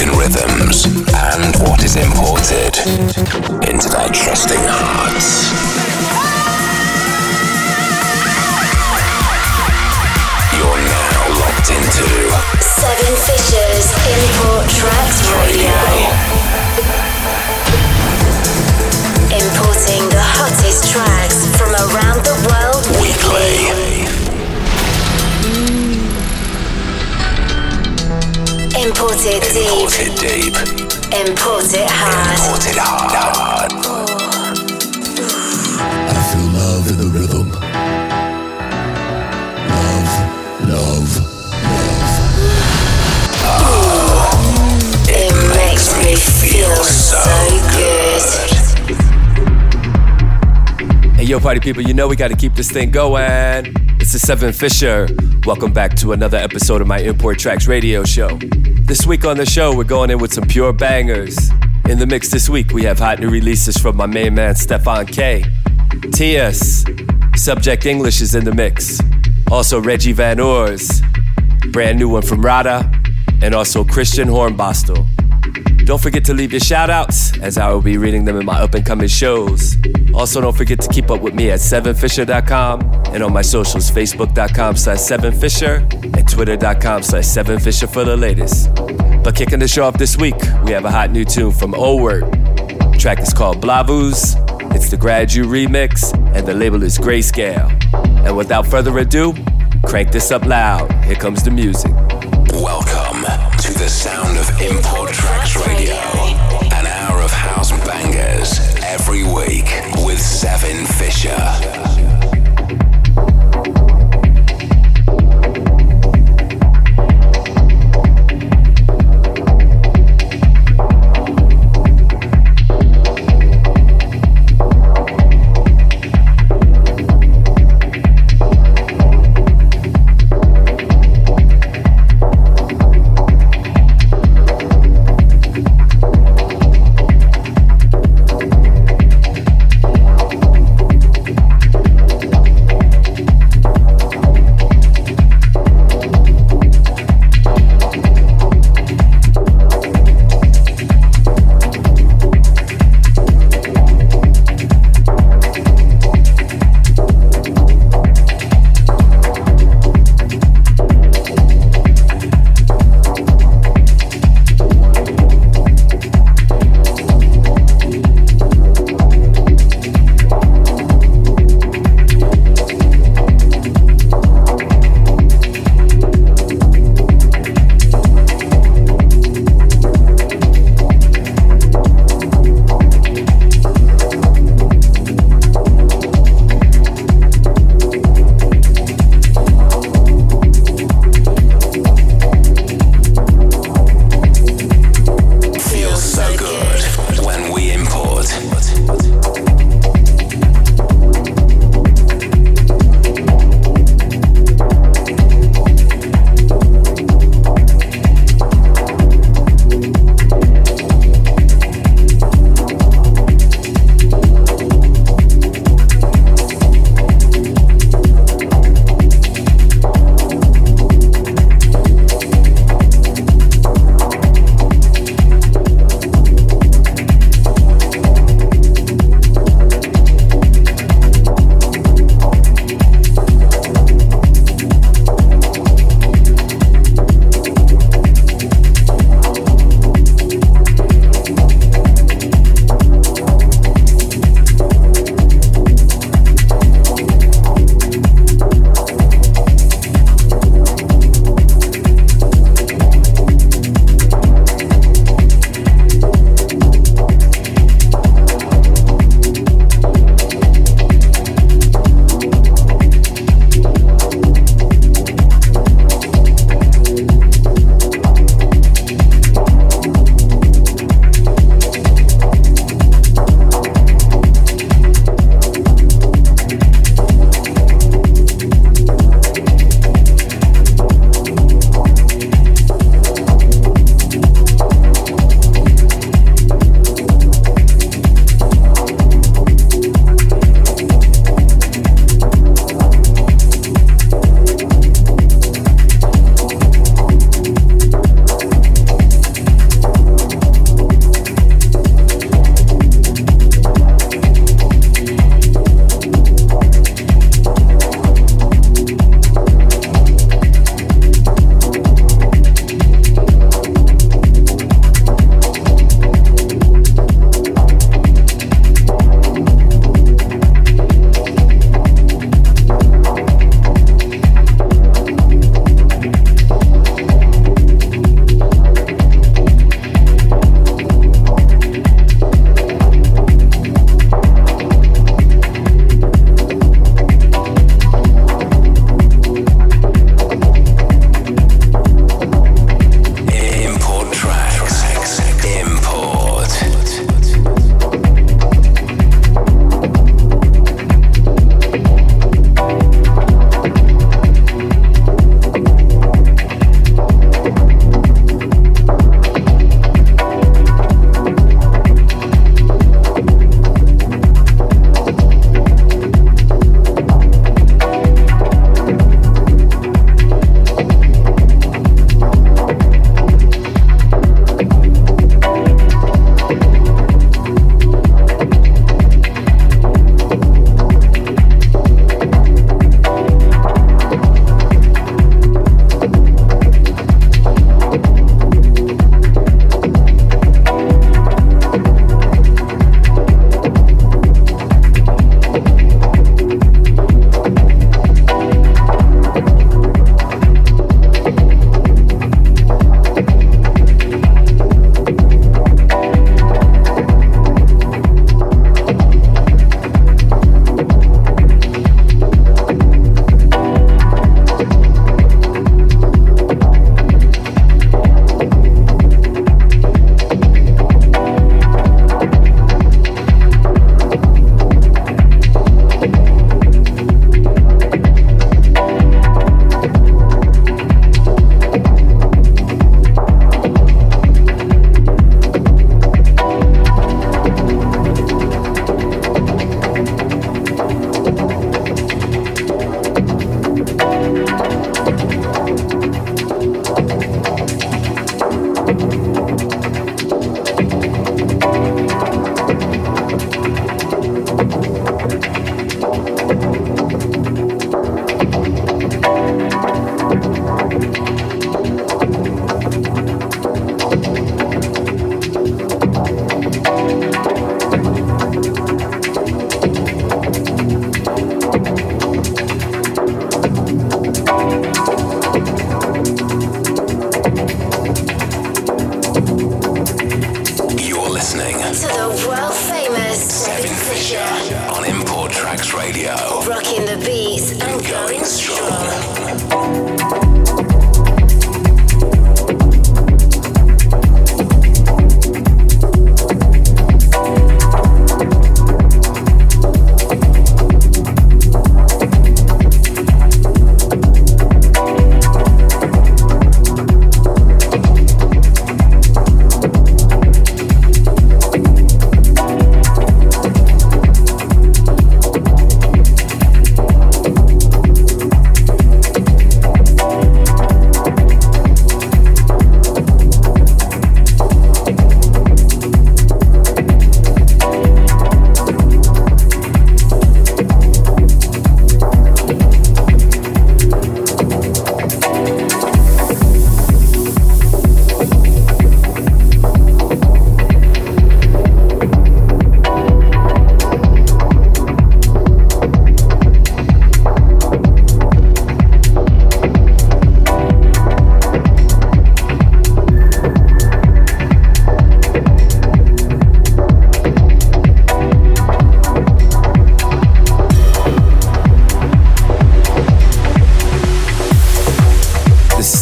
African rhythms and what is imported into their trusting hearts. You're now locked into Seven Fishers Import Tracks Radio. Importing the hottest tracks from around the world weekly. Imported deep. Imported deep. Import it hard. Imported hard. I feel love in the rhythm. Love, love, love. It makes me feel so good. Hey, yo, party people, you know we got to keep this thing going. It's the Seven Fisher. Welcome back to another episode of my Import Tracks radio show. This week on the show, we're going in with some pure bangers. In the mix this week, we have hot new releases from my main man, Stefan K. T.S. Subject English is in the mix. Also, Reggie Van Oors. Brand new one from Rada. And also Christian Hornbostel. Don't forget to leave your shout outs, as I will be reading them in my up and coming shows. Also, don't forget to keep up with me at 7fisher.com and on my socials, facebook.com slash 7fisher and twitter.com slash 7fisher for the latest. But kicking the show off this week, we have a hot new tune from O-Word. The track is called Blavus. It's the Gradu remix, and the label is Grayscale. And without further ado, crank this up loud. Here comes the music. Welcome to the sound of Import Tracks Radio. An hour of house bangers every week with Seven Fisher.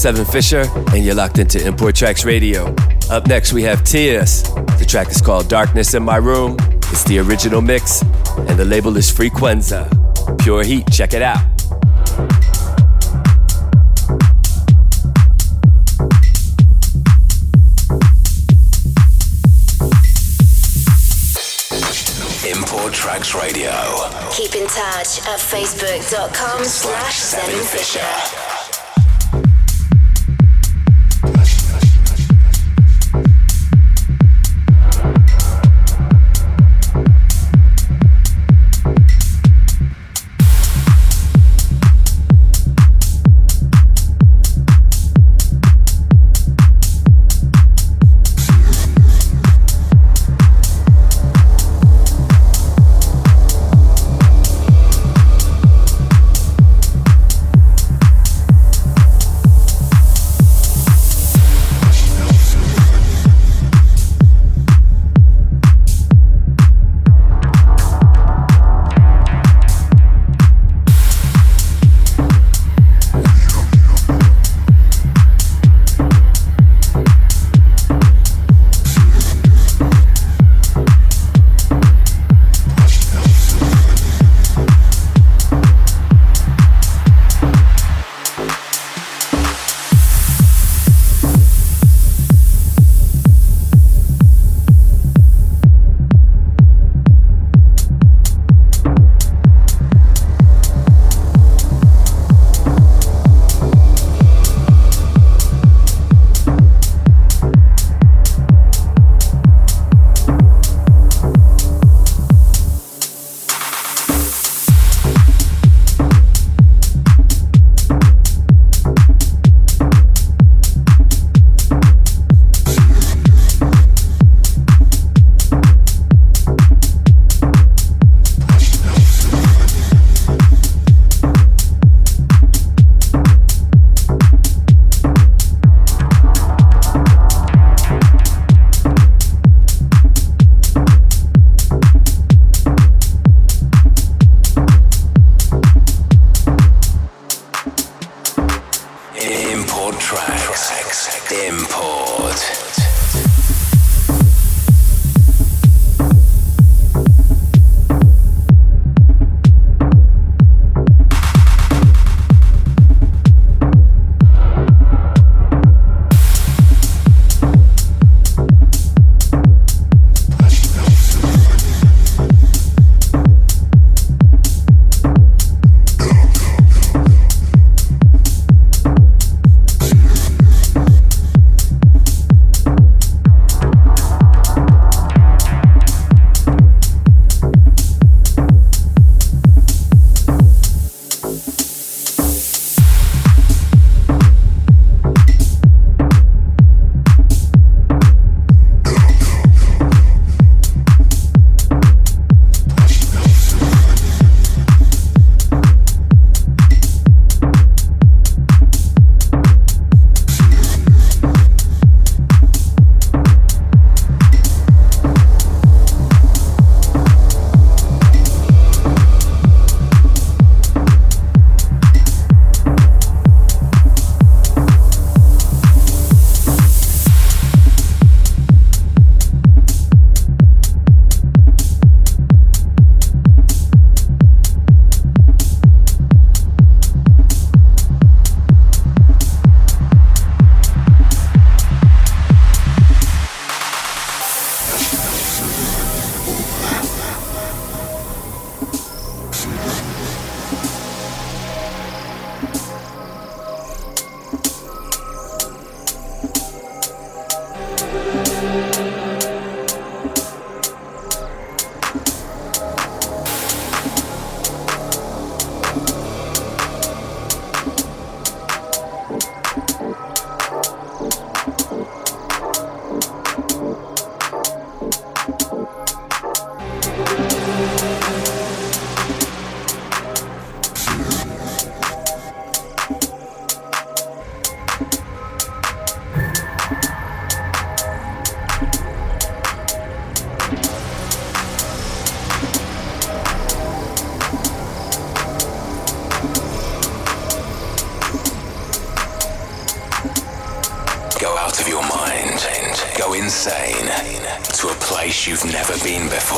Seven Fisher, and you're locked into Import Tracks Radio. Up next, we have Tears. The track is called Darkness in My Room. It's the original mix, and the label is Frequenza. Pure Heat, check it out. Import Tracks Radio. Keep in touch at facebook.com slash 7fisher. insane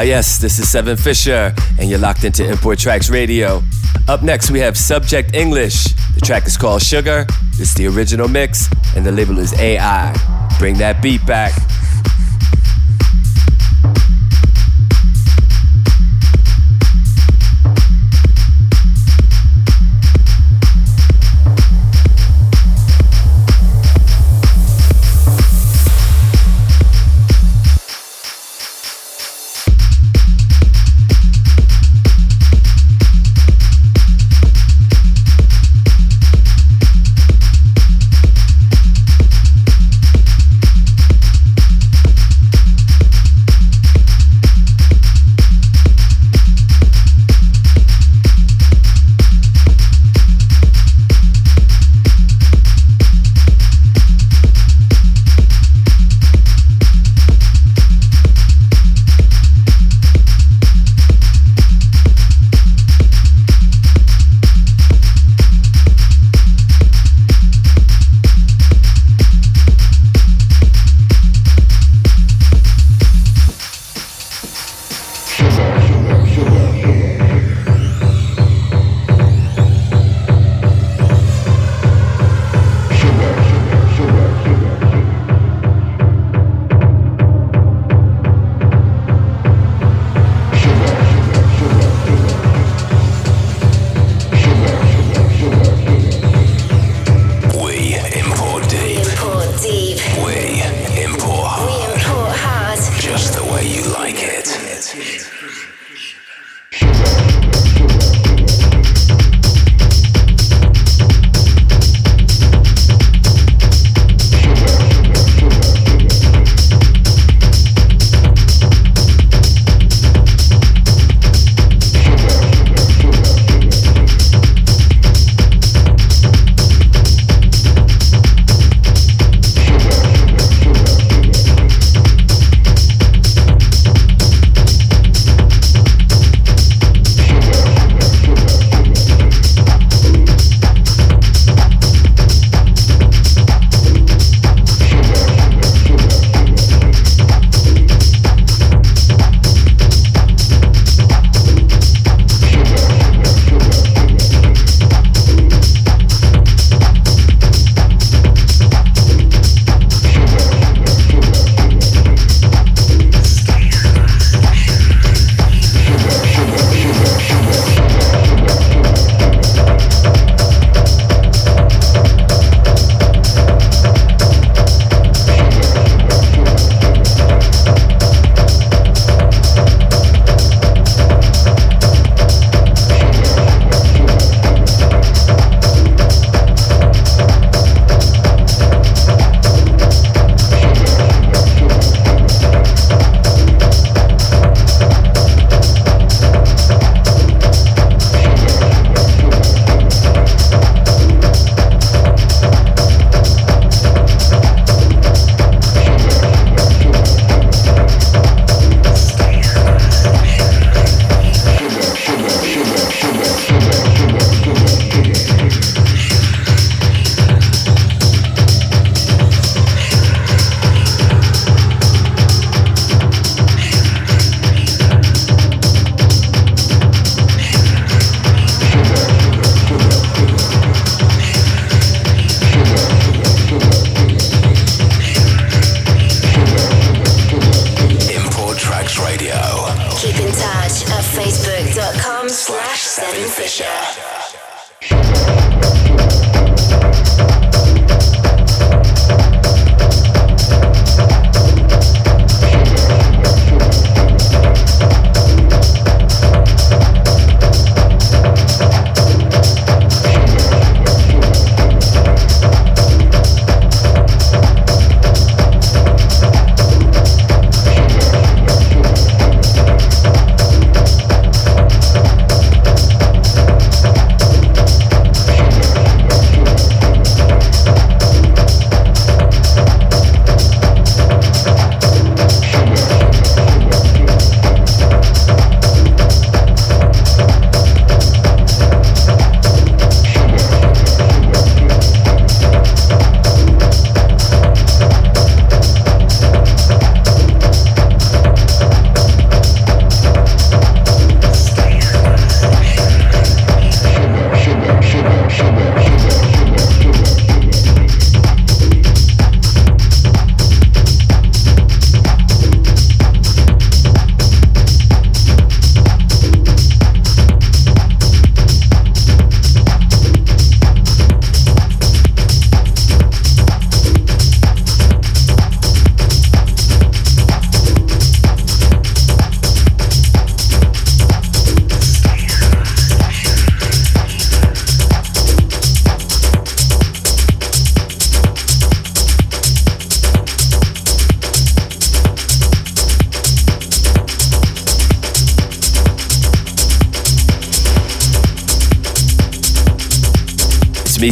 Ah, yes, this is Seven Fisher, and you're locked into Import Tracks Radio. Up next, we have Subject English. The track is called Sugar. it's the original mix, and the label is AI. Bring that beat back.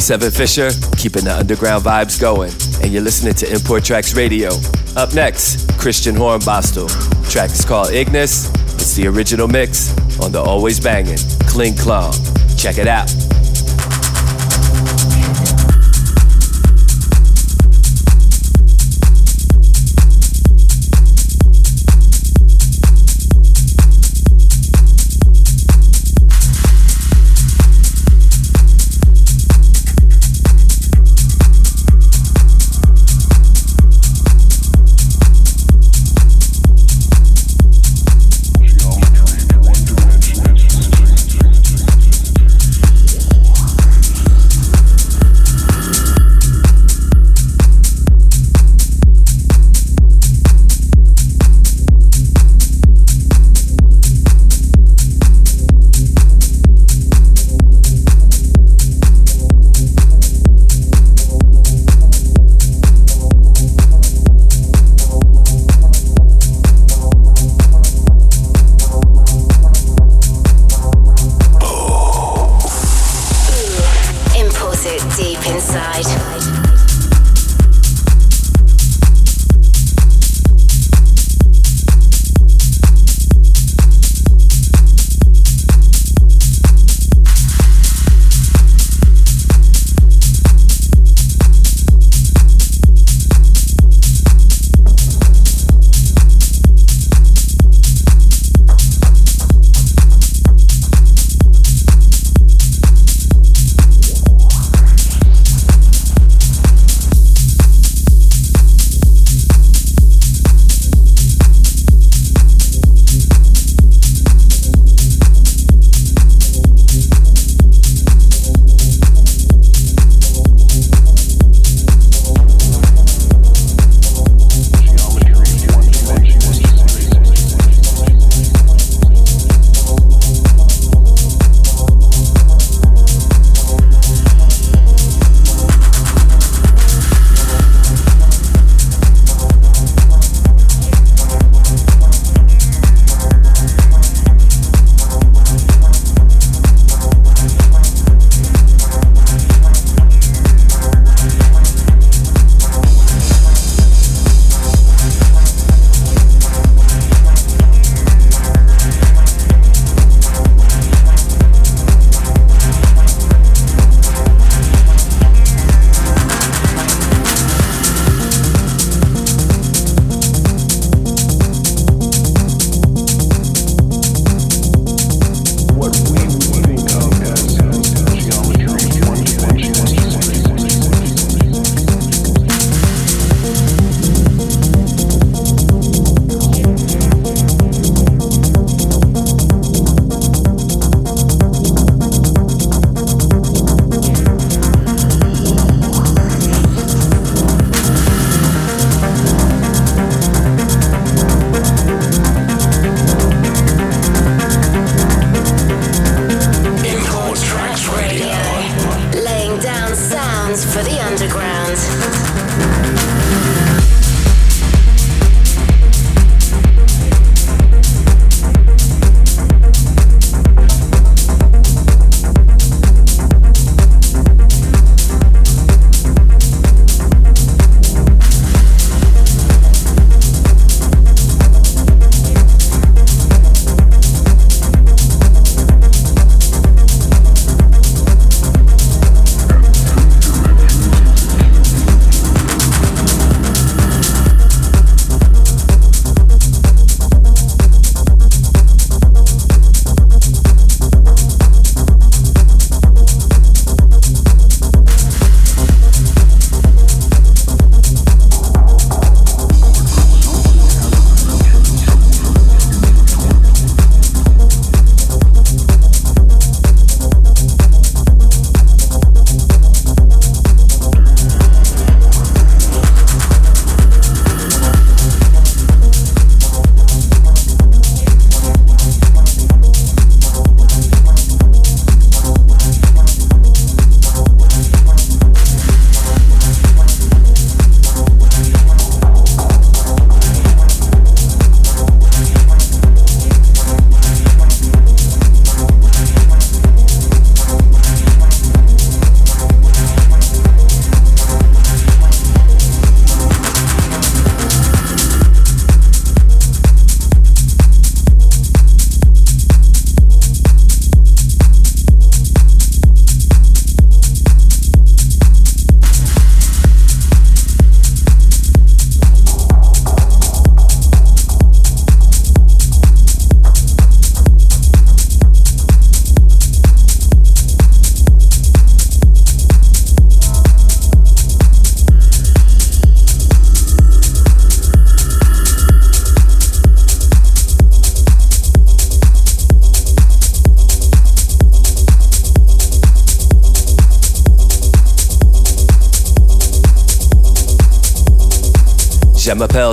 Seven Fisher, keeping the underground vibes going. And you're listening to Import Tracks Radio. Up next, Christian Hornbostel. Track is called Ignis. It's the original mix on the always banging Kling Klong. Check it out. deep inside.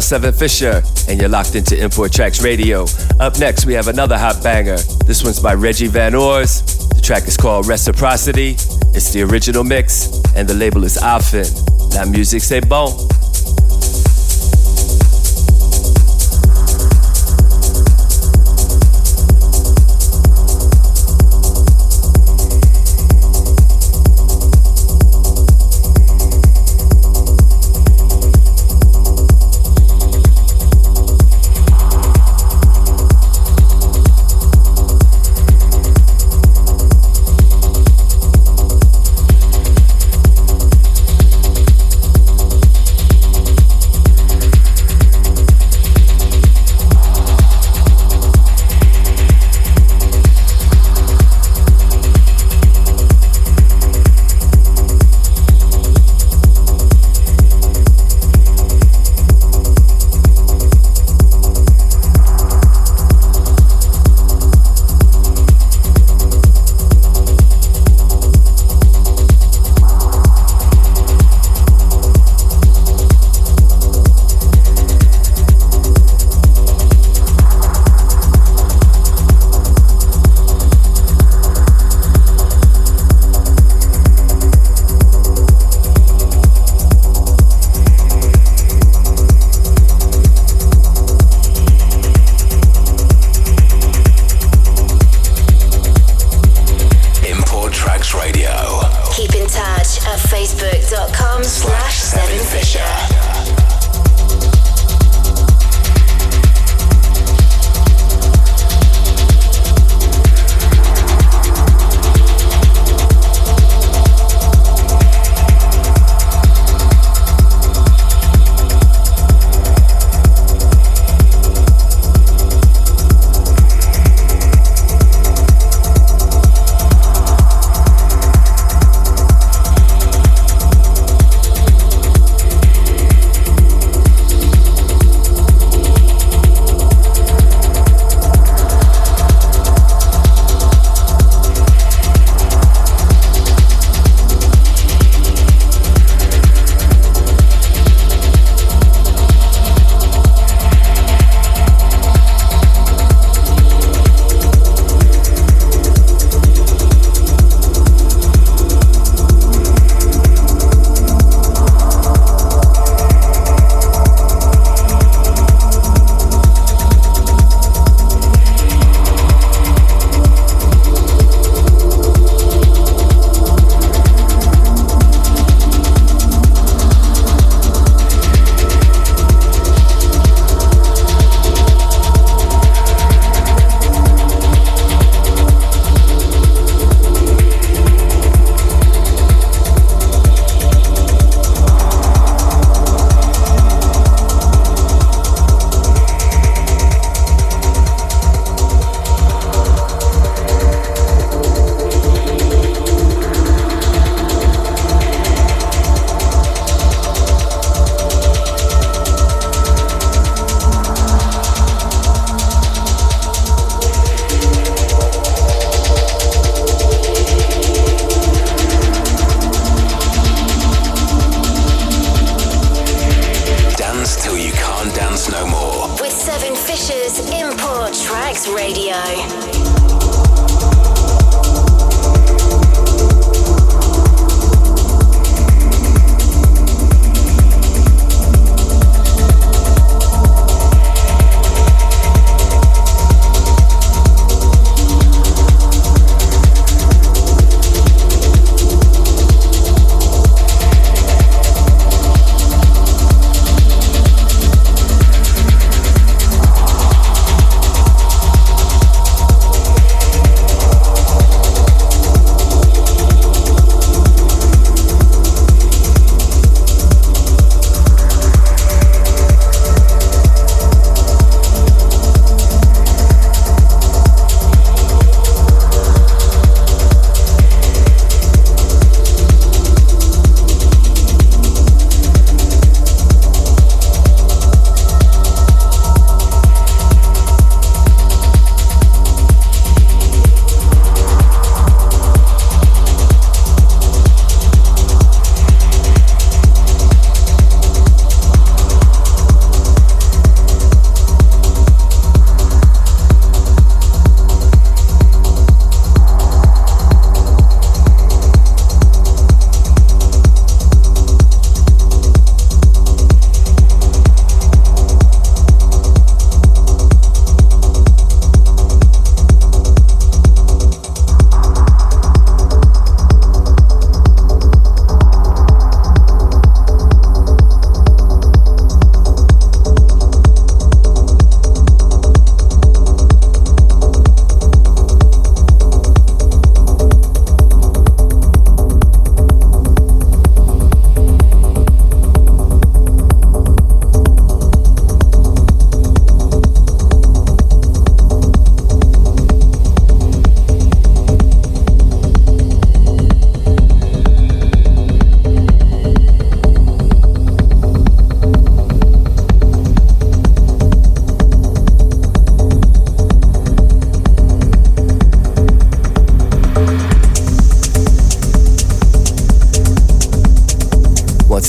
Sam Appel, Seven Fisher, and you're locked into Import Tracks Radio. Up next, we have another hot banger. This one's by Reggie Van Ors. The track is called Reciprocity. It's the original mix, and the label is Affin. La musique c'est bon.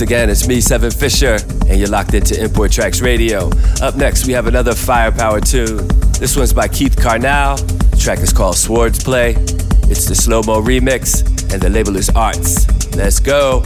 Again, it's me, Seven Fisher, and you're locked into Import Tracks Radio. Up next, we have another firepower tune. This one's by Keith Carnal. The track is called Swords Play. It's the slow mo remix, and the label is Arts. Let's go.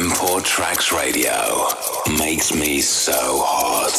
Import Tracks Radio makes me so hot.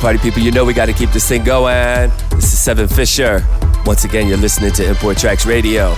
Party people, you know we got to keep this thing going. This is Seven Fisher. Once again, you're listening to Import Tracks Radio.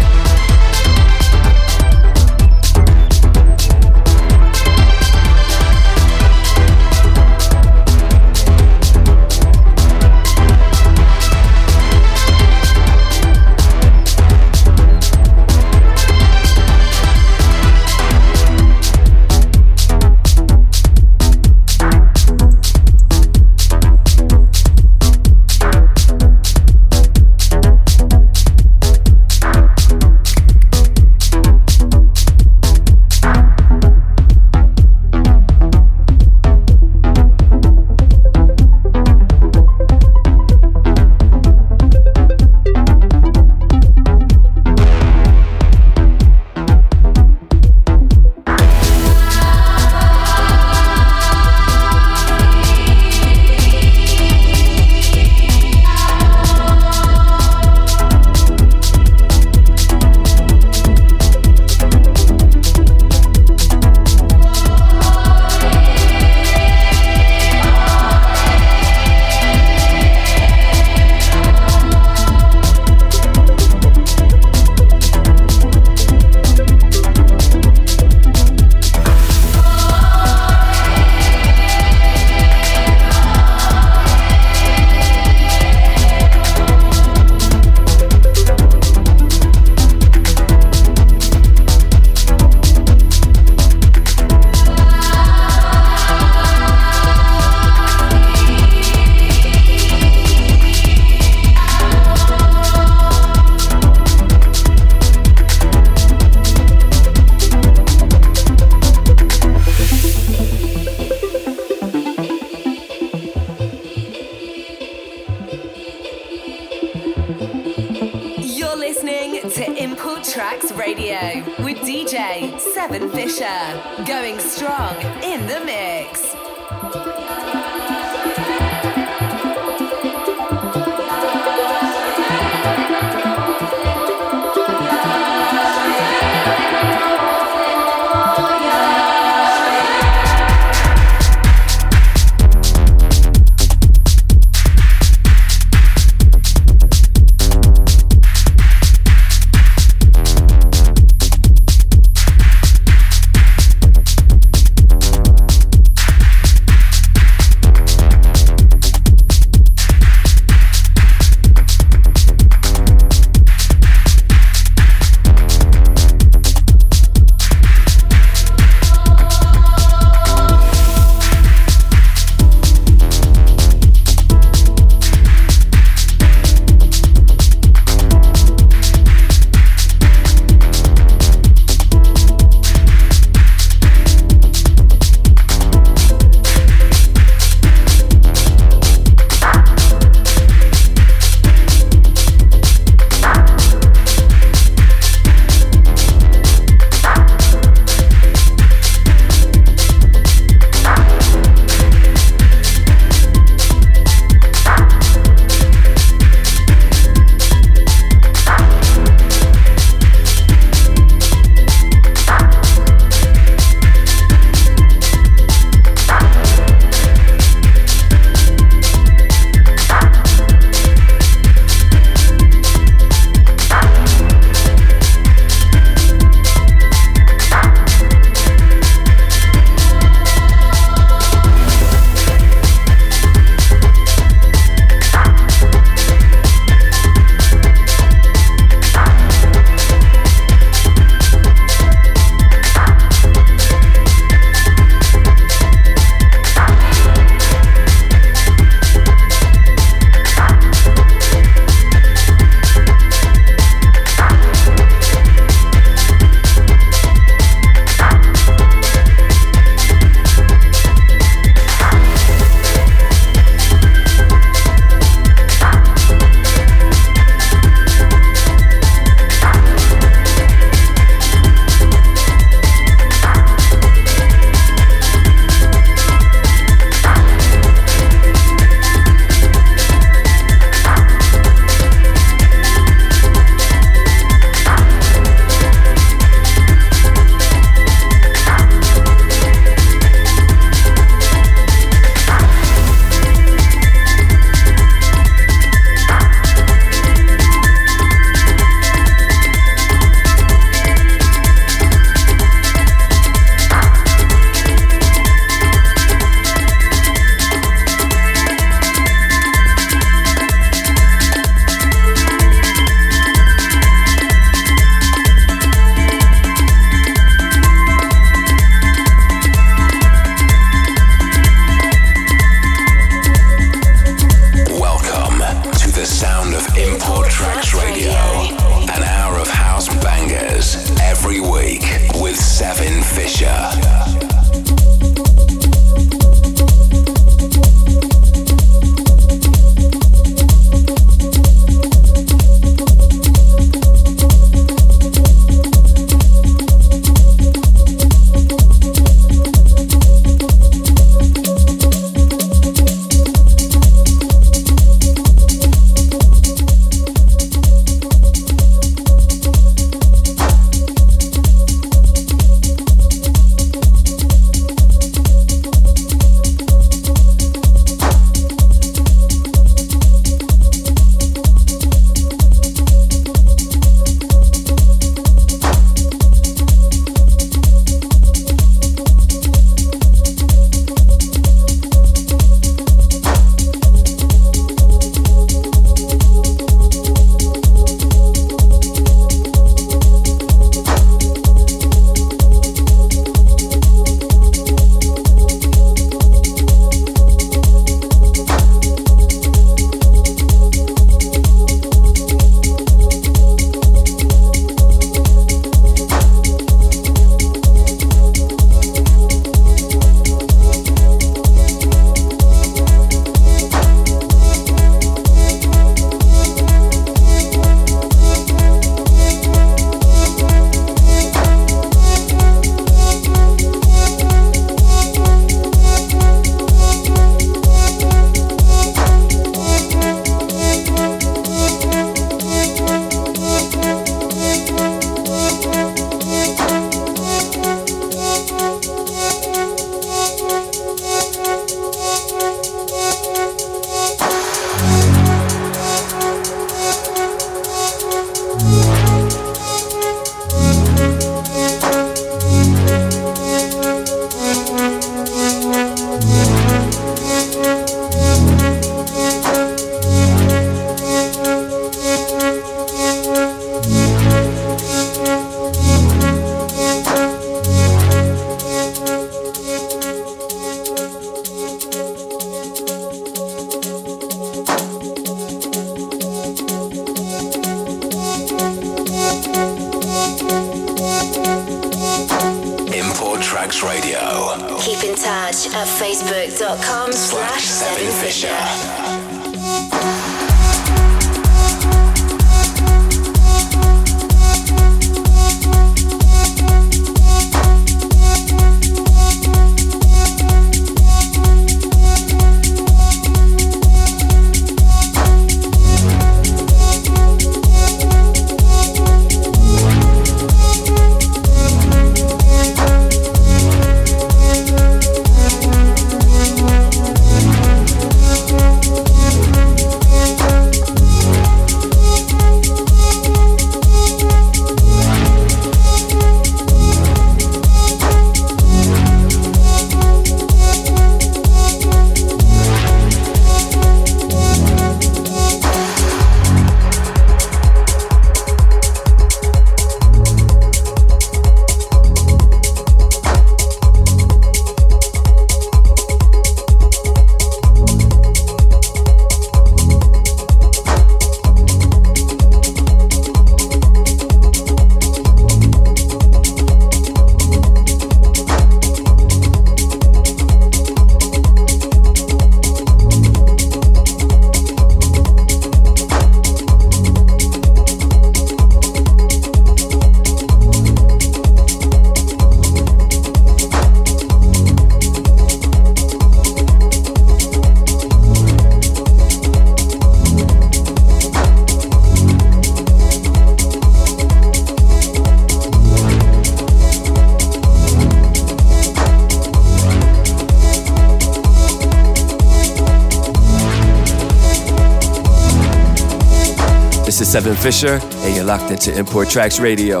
Fisher, and you're locked into Import Tracks Radio.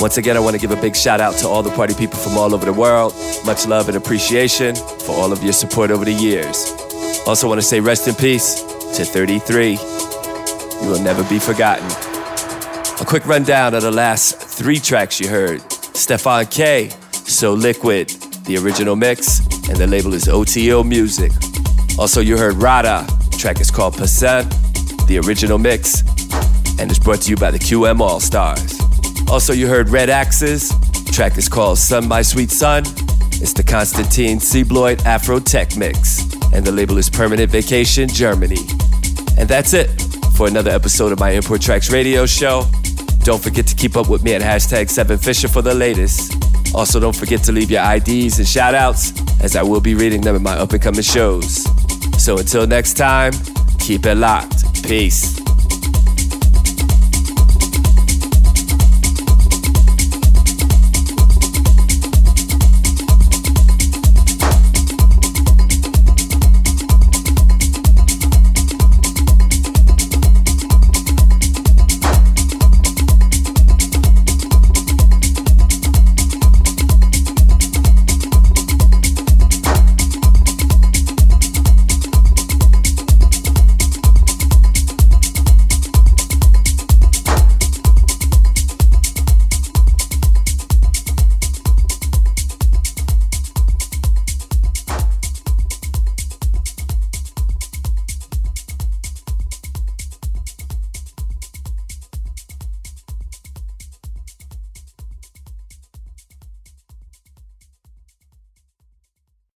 Once again, I want to give a big shout out to all the party people from all over the world. Much love and appreciation for all of your support over the years. Also, want to say rest in peace to 33. You will never be forgotten. A quick rundown of the last three tracks you heard Stefan K, So Liquid, the original mix, and the label is OTO Music. Also, you heard Rada, track is called Percent, the original mix, and it's brought to you by the QM All Stars. Also, you heard Red Axes, track is called Sun My Sweet Sun. It's the Konstantin Sibold Afro Tech Mix, and the label is Permanent Vacation Germany. And that's it for another episode of my Import Tracks radio show. Don't forget to keep up with me at hashtag 7Fisher for the latest. Also, don't forget to leave your IDs and shout outs, as I will be reading them in my up and coming shows. So until next time, keep it locked. Peace.